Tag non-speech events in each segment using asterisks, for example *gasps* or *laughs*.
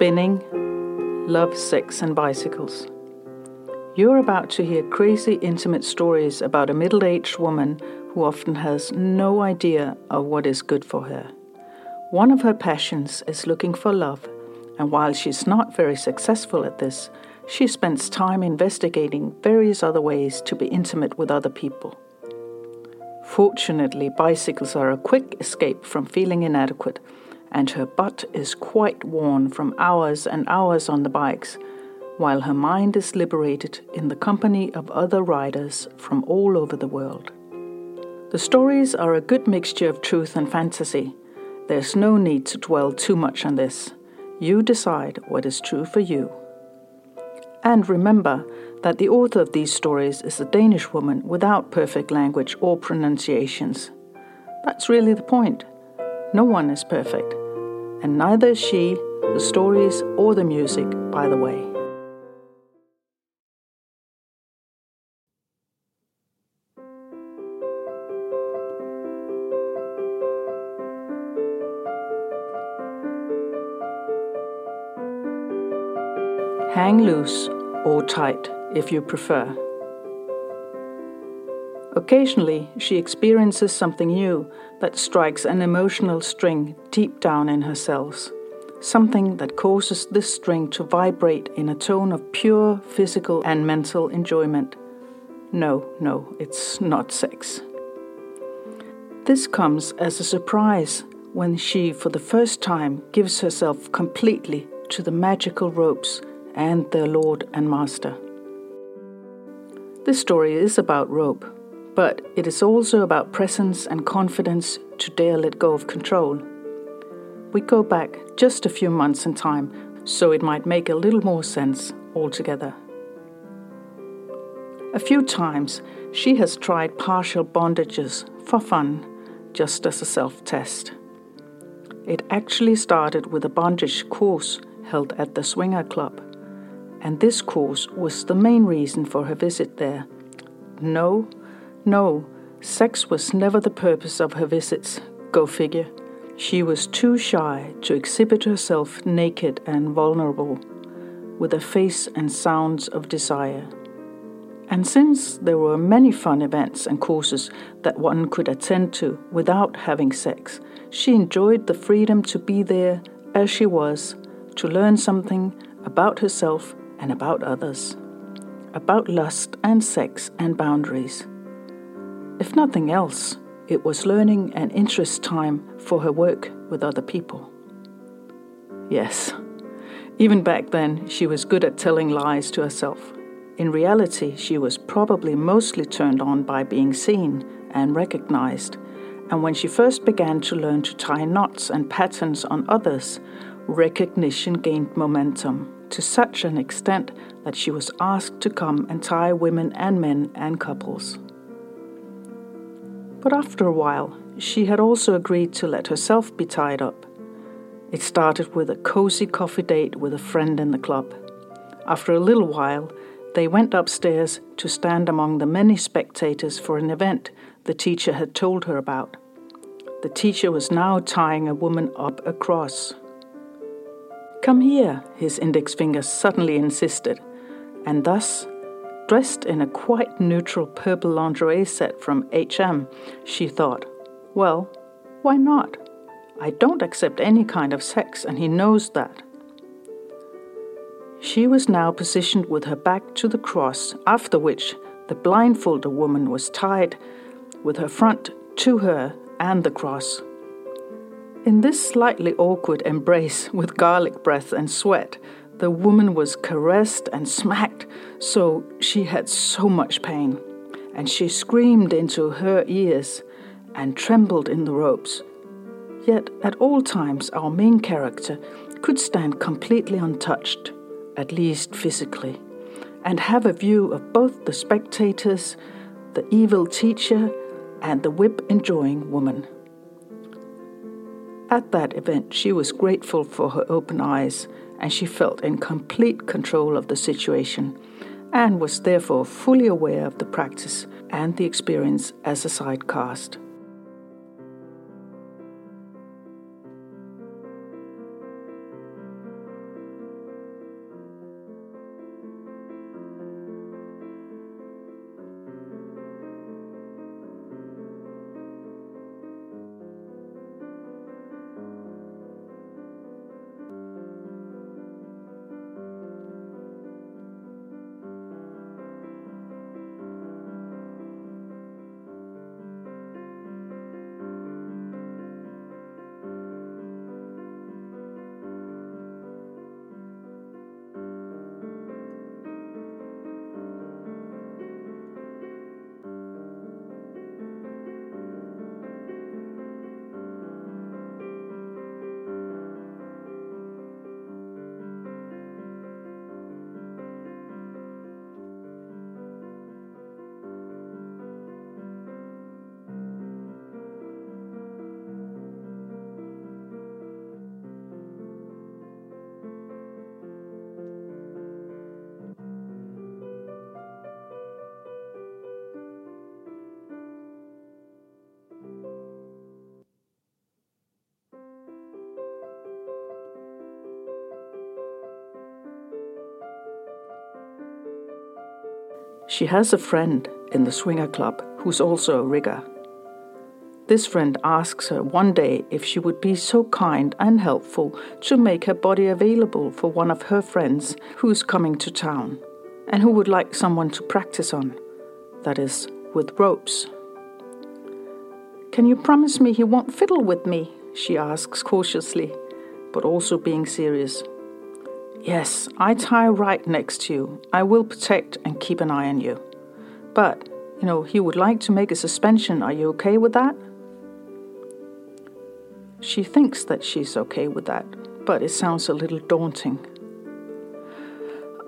spinning, love, sex, and bicycles. You're about to hear crazy, intimate stories about a middle aged woman who often has no idea of what is good for her. One of her passions is looking for love, and while she's not very successful at this, she spends time investigating various other ways to be intimate with other people. Fortunately, bicycles are a quick escape from feeling inadequate and her butt is quite worn from hours and hours on the bikes, while her mind is liberated in the company of other riders from all over the world. The stories are a good mixture of truth and fantasy. There's no need to dwell too much on this. You decide what is true for you. And remember that the author of these stories is a Danish woman without perfect language or pronunciations. That's really the point. No one is perfect and neither is she, the stories, or the music, by the way. Hang loose or tight if you prefer. Occasionally, she experiences something new that strikes an emotional string deep down in her cells. Something that causes this string to vibrate in a tone of pure physical and mental enjoyment. No, no, it's not sex. This comes as a surprise when she, for the first time, gives herself completely to the magical ropes and their lord and master. This story is about rope, but it is also about presence and confidence to dare let go of control. We go back just a few months in time, so it might make a little more sense altogether. A few times she has tried partial bondages for fun, just as a self test. It actually started with a bondage course held at the Swinger Club, and this course was the main reason for her visit there. No, no, sex was never the purpose of her visits, go figure. She was too shy to exhibit herself naked and vulnerable, with a face and sounds of desire. And since there were many fun events and courses that one could attend to without having sex, she enjoyed the freedom to be there as she was, to learn something about herself and about others, about lust and sex and boundaries. If nothing else, it was learning and interest time for her work with other people. Yes, even back then, she was good at telling lies to herself. In reality, she was probably mostly turned on by being seen and recognized. And when she first began to learn to tie knots and patterns on others, recognition gained momentum to such an extent that she was asked to come and tie women and men and couples. But after a while, she had also agreed to let herself be tied up. It started with a cozy coffee date with a friend in the club. After a little while, they went upstairs to stand among the many spectators for an event the teacher had told her about. The teacher was now tying a woman up a cross. Come here, his index finger suddenly insisted, and thus Dressed in a quite neutral purple lingerie set from HM, she thought, well, why not? I don't accept any kind of sex, and he knows that. She was now positioned with her back to the cross, after which the blindfolded woman was tied with her front to her and the cross. In this slightly awkward embrace with garlic breath and sweat, the woman was caressed and smacked, so she had so much pain. And she screamed into her ears and trembled in the ropes. Yet at all times, our main character could stand completely untouched, at least physically, and have a view of both the spectators, the evil teacher, and the whip enjoying woman. At that event, she was grateful for her open eyes and she felt in complete control of the situation and was therefore fully aware of the practice and the experience as a side cast. She has a friend in the swinger club who's also a rigger. This friend asks her one day if she would be so kind and helpful to make her body available for one of her friends who's coming to town and who would like someone to practice on, that is, with ropes. Can you promise me he won't fiddle with me? she asks cautiously, but also being serious. Yes, I tie right next to you. I will protect and keep an eye on you. But, you know, he would like to make a suspension. Are you okay with that? She thinks that she's okay with that, but it sounds a little daunting.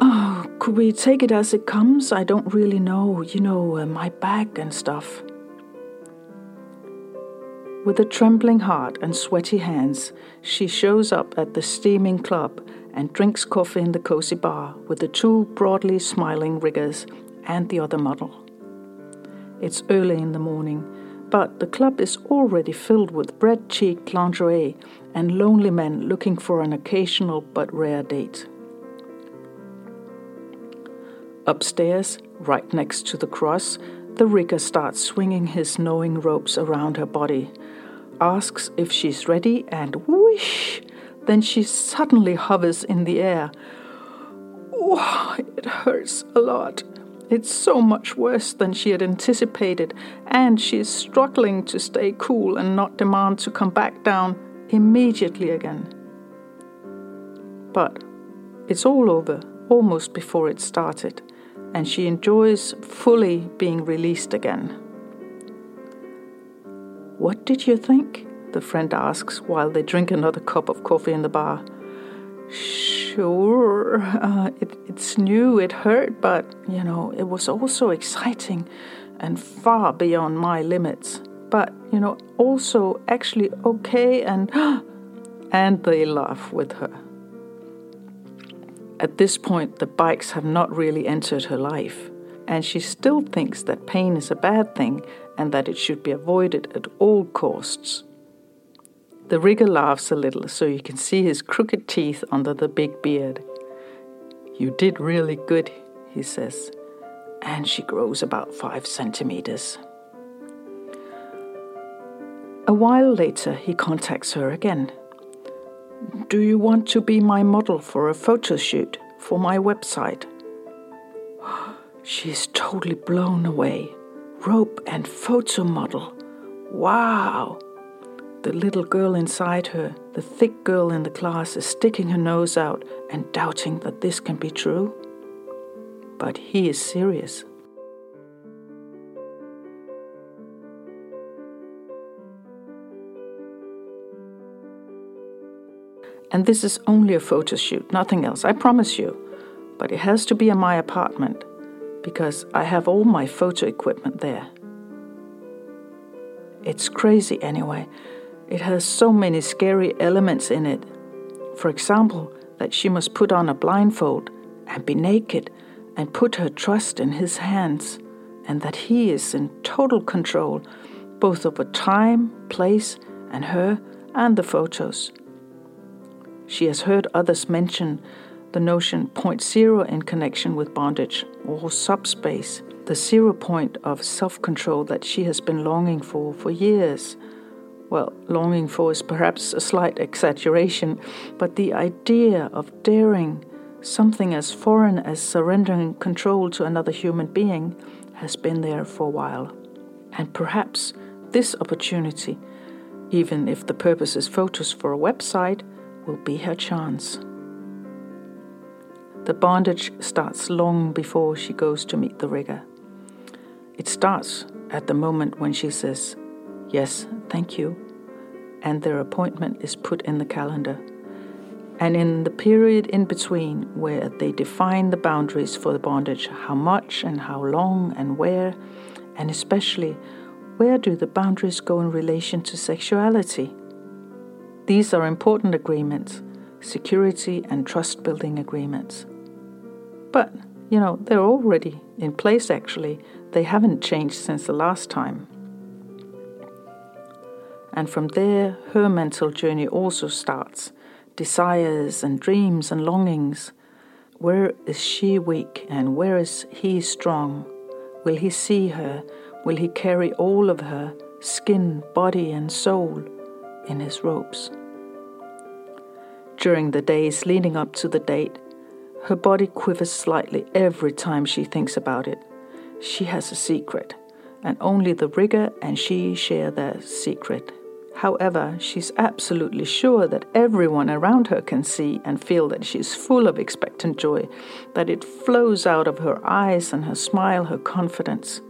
Oh, could we take it as it comes? I don't really know, you know, uh, my back and stuff. With a trembling heart and sweaty hands, she shows up at the steaming club and drinks coffee in the cozy bar with the two broadly smiling riggers and the other model. It's early in the morning but the club is already filled with red cheeked lingerie and lonely men looking for an occasional but rare date. Upstairs, right next to the cross, the rigger starts swinging his knowing ropes around her body, asks if she's ready, and whoosh! Then she suddenly hovers in the air. It hurts a lot. It's so much worse than she had anticipated, and she is struggling to stay cool and not demand to come back down immediately again. But it's all over almost before it started, and she enjoys fully being released again. What did you think? The friend asks while they drink another cup of coffee in the bar. Sure, uh, it, it's new, it hurt, but you know, it was also exciting and far beyond my limits. But you know, also actually okay, and *gasps* and they laugh with her. At this point, the bikes have not really entered her life, and she still thinks that pain is a bad thing and that it should be avoided at all costs. The rigger laughs a little so you can see his crooked teeth under the big beard. You did really good, he says, and she grows about five centimeters. A while later, he contacts her again. Do you want to be my model for a photo shoot for my website? *gasps* She is totally blown away. Rope and photo model. Wow! The little girl inside her, the thick girl in the class, is sticking her nose out and doubting that this can be true. But he is serious. And this is only a photo shoot, nothing else, I promise you. But it has to be in my apartment because I have all my photo equipment there. It's crazy anyway. It has so many scary elements in it. For example, that she must put on a blindfold and be naked and put her trust in his hands, and that he is in total control both over time, place, and her and the photos. She has heard others mention the notion point zero in connection with bondage or subspace, the zero point of self control that she has been longing for for years well, longing for is perhaps a slight exaggeration, but the idea of daring something as foreign as surrendering control to another human being has been there for a while. And perhaps this opportunity, even if the purpose is photos for a website, will be her chance. The bondage starts long before she goes to meet the rigger. It starts at the moment when she says, Yes, thank you. And their appointment is put in the calendar. And in the period in between, where they define the boundaries for the bondage how much and how long and where, and especially where do the boundaries go in relation to sexuality? These are important agreements, security and trust building agreements. But, you know, they're already in place actually. They haven't changed since the last time. And from there, her mental journey also starts desires and dreams and longings. Where is she weak and where is he strong? Will he see her? Will he carry all of her, skin, body, and soul, in his robes? During the days leading up to the date, her body quivers slightly every time she thinks about it. She has a secret, and only the rigger and she share their secret. However, she's absolutely sure that everyone around her can see and feel that she's full of expectant joy, that it flows out of her eyes and her smile, her confidence.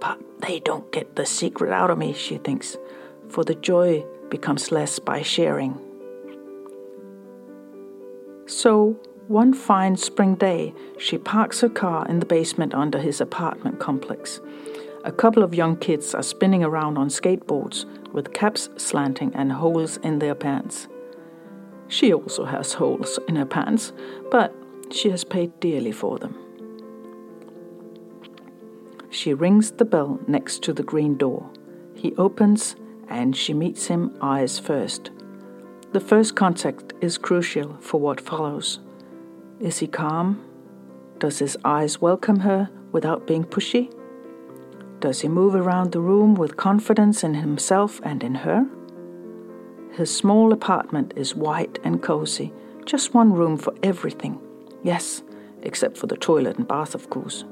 But they don't get the secret out of me, she thinks, for the joy becomes less by sharing. So, one fine spring day, she parks her car in the basement under his apartment complex. A couple of young kids are spinning around on skateboards with caps slanting and holes in their pants. She also has holes in her pants, but she has paid dearly for them. She rings the bell next to the green door. He opens and she meets him eyes first. The first contact is crucial for what follows. Is he calm? Does his eyes welcome her without being pushy? Does he move around the room with confidence in himself and in her? His small apartment is white and cozy, just one room for everything. Yes, except for the toilet and bath, of course.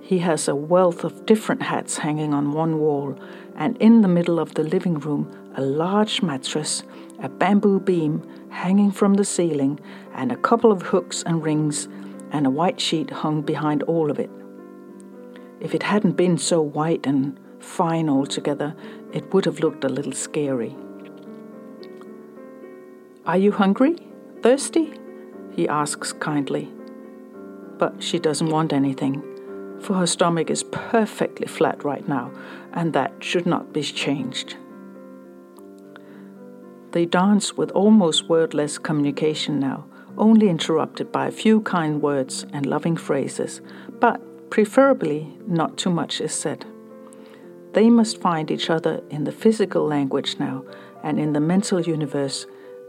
He has a wealth of different hats hanging on one wall, and in the middle of the living room, a large mattress, a bamboo beam hanging from the ceiling, and a couple of hooks and rings, and a white sheet hung behind all of it. If it hadn't been so white and fine altogether, it would have looked a little scary. Are you hungry? Thirsty? He asks kindly. But she doesn't want anything for her stomach is perfectly flat right now, and that should not be changed. They dance with almost wordless communication now, only interrupted by a few kind words and loving phrases, but preferably not too much is said. They must find each other in the physical language now and in the mental universe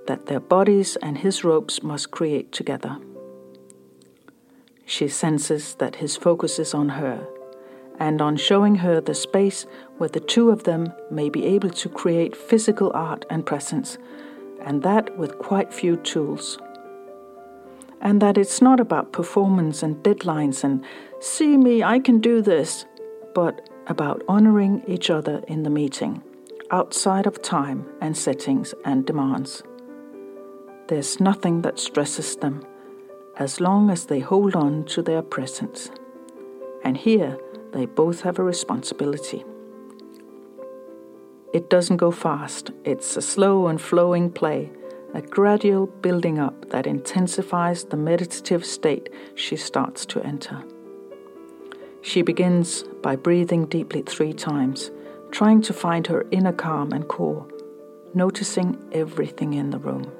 that their bodies and his ropes must create together. She senses that his focus is on her and on showing her the space where the two of them may be able to create physical art and presence, and that with quite few tools. And that it's not about performance and deadlines and see me, I can do this, but about honoring each other in the meeting, outside of time and settings and demands. There's nothing that stresses them as long as they hold on to their presence. And here they both have a responsibility. It doesn't go fast, it's a slow and flowing play, a gradual building up that intensifies the meditative state she starts to enter. She begins by breathing deeply three times, trying to find her inner calm and core, noticing everything in the room.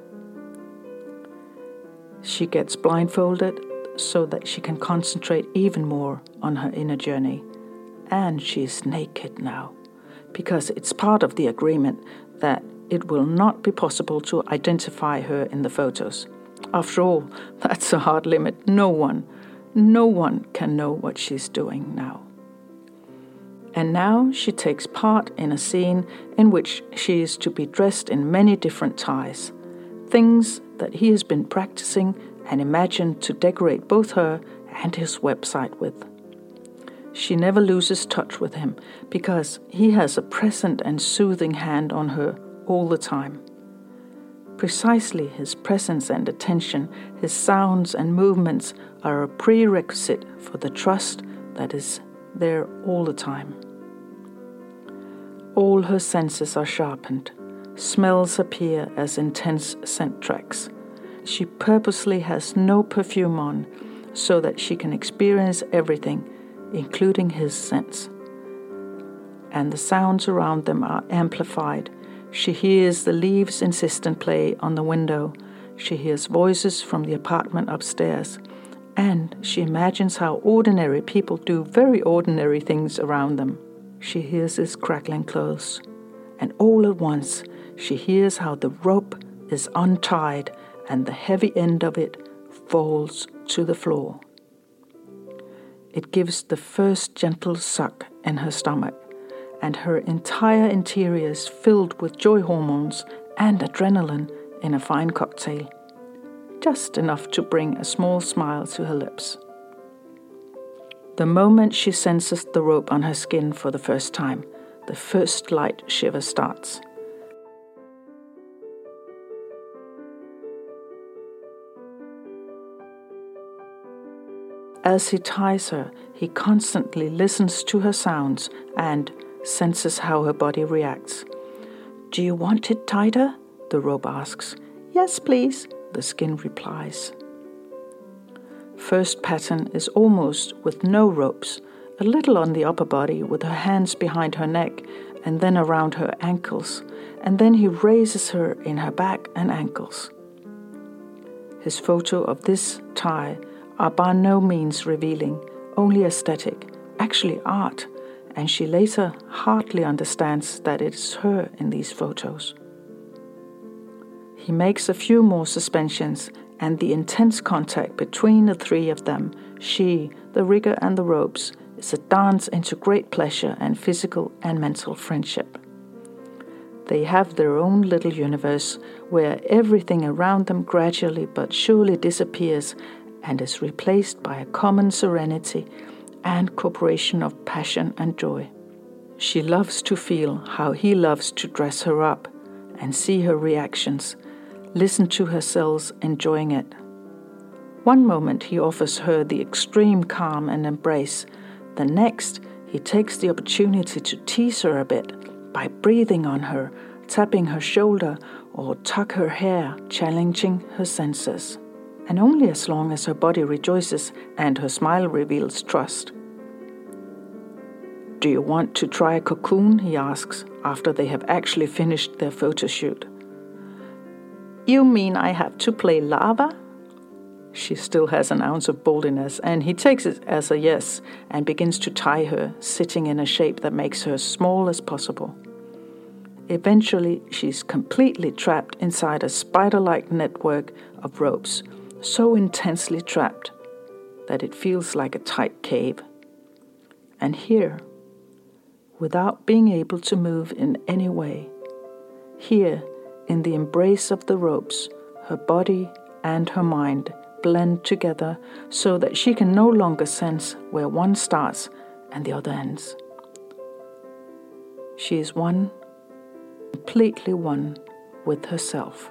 She gets blindfolded so that she can concentrate even more on her inner journey. And she's naked now, because it's part of the agreement that it will not be possible to identify her in the photos. After all, *laughs* that's a hard limit. No one, no one can know what she's doing now. And now she takes part in a scene in which she is to be dressed in many different ties, things that he has been practicing and imagined to decorate both her and his website with. She never loses touch with him because he has a present and soothing hand on her all the time. Precisely his presence and attention, his sounds and movements are a prerequisite for the trust that is there all the time. All her senses are sharpened. Smells appear as intense scent tracks she purposely has no perfume on so that she can experience everything, including his scents. And the sounds around them are amplified. She hears the leaves' insistent play on the window. She hears voices from the apartment upstairs. And she imagines how ordinary people do very ordinary things around them. She hears his crackling clothes. And all at once, she hears how the rope is untied and the heavy end of it falls to the floor. it gives the first gentle suck in her stomach, and her entire interior is filled with joy hormones and adrenaline in a fine cocktail, just enough to bring a small smile to her lips. The moment she senses the rope on her skin for the first time, the first light shiver starts. As he ties her, he constantly listens to her sounds and senses how her body reacts. Do you want it tighter? The rope asks. Yes, please, the skin replies. First pattern is almost with no ropes, a little on the upper body with her hands behind her neck and then around her ankles, and then he raises her in her back and ankles. His photo of this tie are by no means revealing, only aesthetic, actually art, and she later hardly understands that it is her in these photos. He makes a few more suspensions, and the intense contact between the three of them, she, the rigger, and the ropes, is a dance into great pleasure and physical and mental friendship. They have their own little universe where everything around them gradually but surely disappears and is replaced by a common serenity and cooperation of passion and joy. She loves to feel how he loves to dress her up and see her reactions, listen to her cells enjoying it. One moment he offers her the extreme calm and embrace, the next he takes the opportunity to tease her a bit by breathing on her, tapping her shoulder, or tuck her hair, challenging her senses and only as long as her body rejoices and her smile reveals trust. Do you want to try a cocoon? he asks, after they have actually finished their photo shoot. You mean I have to play larva? She still has an ounce of boldness, and he takes it as a yes and begins to tie her, sitting in a shape that makes her as small as possible. Eventually, she's completely trapped inside a spider like network of ropes so intensely trapped that it feels like a tight cave. And here, without being able to move in any way, here, in the embrace of the ropes, her body and her mind blend together so that she can no longer sense where one starts and the other ends. She is one, completely one with herself.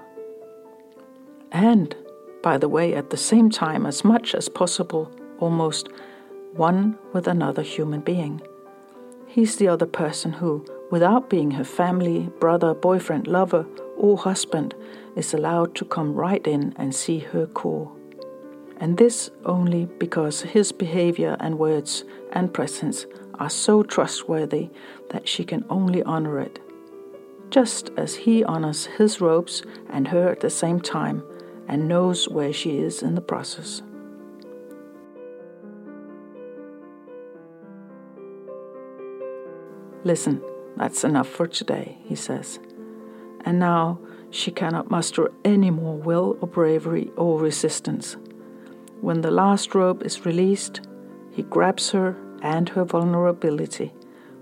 And by the way, at the same time, as much as possible, almost one with another human being. He's the other person who, without being her family, brother, boyfriend, lover, or husband, is allowed to come right in and see her core. And this only because his behavior and words and presence are so trustworthy that she can only honor it. Just as he honors his robes and her at the same time, and knows where she is in the process. Listen, that's enough for today, he says. And now she cannot muster any more will or bravery or resistance. When the last rope is released, he grabs her and her vulnerability,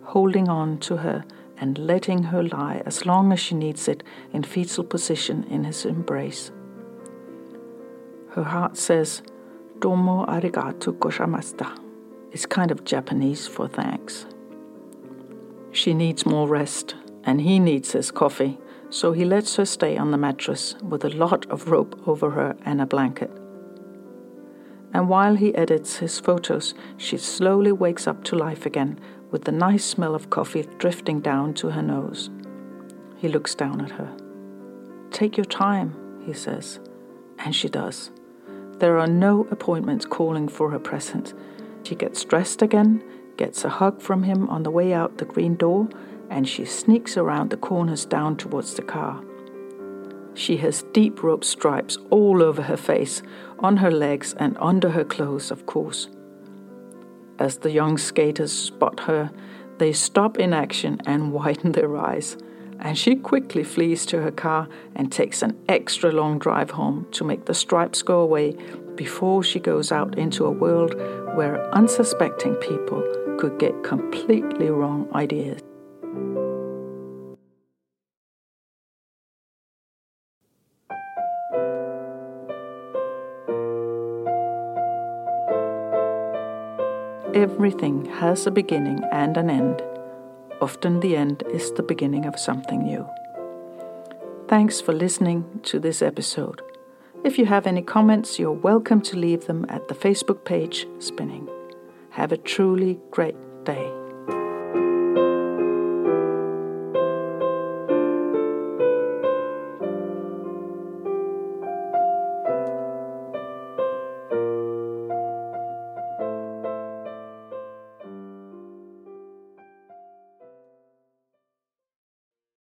holding on to her and letting her lie as long as she needs it in fetal position in his embrace. Her heart says, Domo arigato gozaimashita. It's kind of Japanese for thanks. She needs more rest, and he needs his coffee, so he lets her stay on the mattress with a lot of rope over her and a blanket. And while he edits his photos, she slowly wakes up to life again with the nice smell of coffee drifting down to her nose. He looks down at her. Take your time, he says, and she does. There are no appointments calling for her presence. She gets dressed again, gets a hug from him on the way out the green door, and she sneaks around the corners down towards the car. She has deep rope stripes all over her face, on her legs, and under her clothes, of course. As the young skaters spot her, they stop in action and *laughs* widen their eyes and she quickly flees to her car and takes an extra long drive home to make the stripes go away before she goes out into a world where unsuspecting people could get completely wrong ideas. Everything has a beginning and an end. Often the end is the beginning of something new. Thanks for listening to this episode. If you have any comments, you're welcome to leave them at the Facebook page Spinning. Have a truly great day.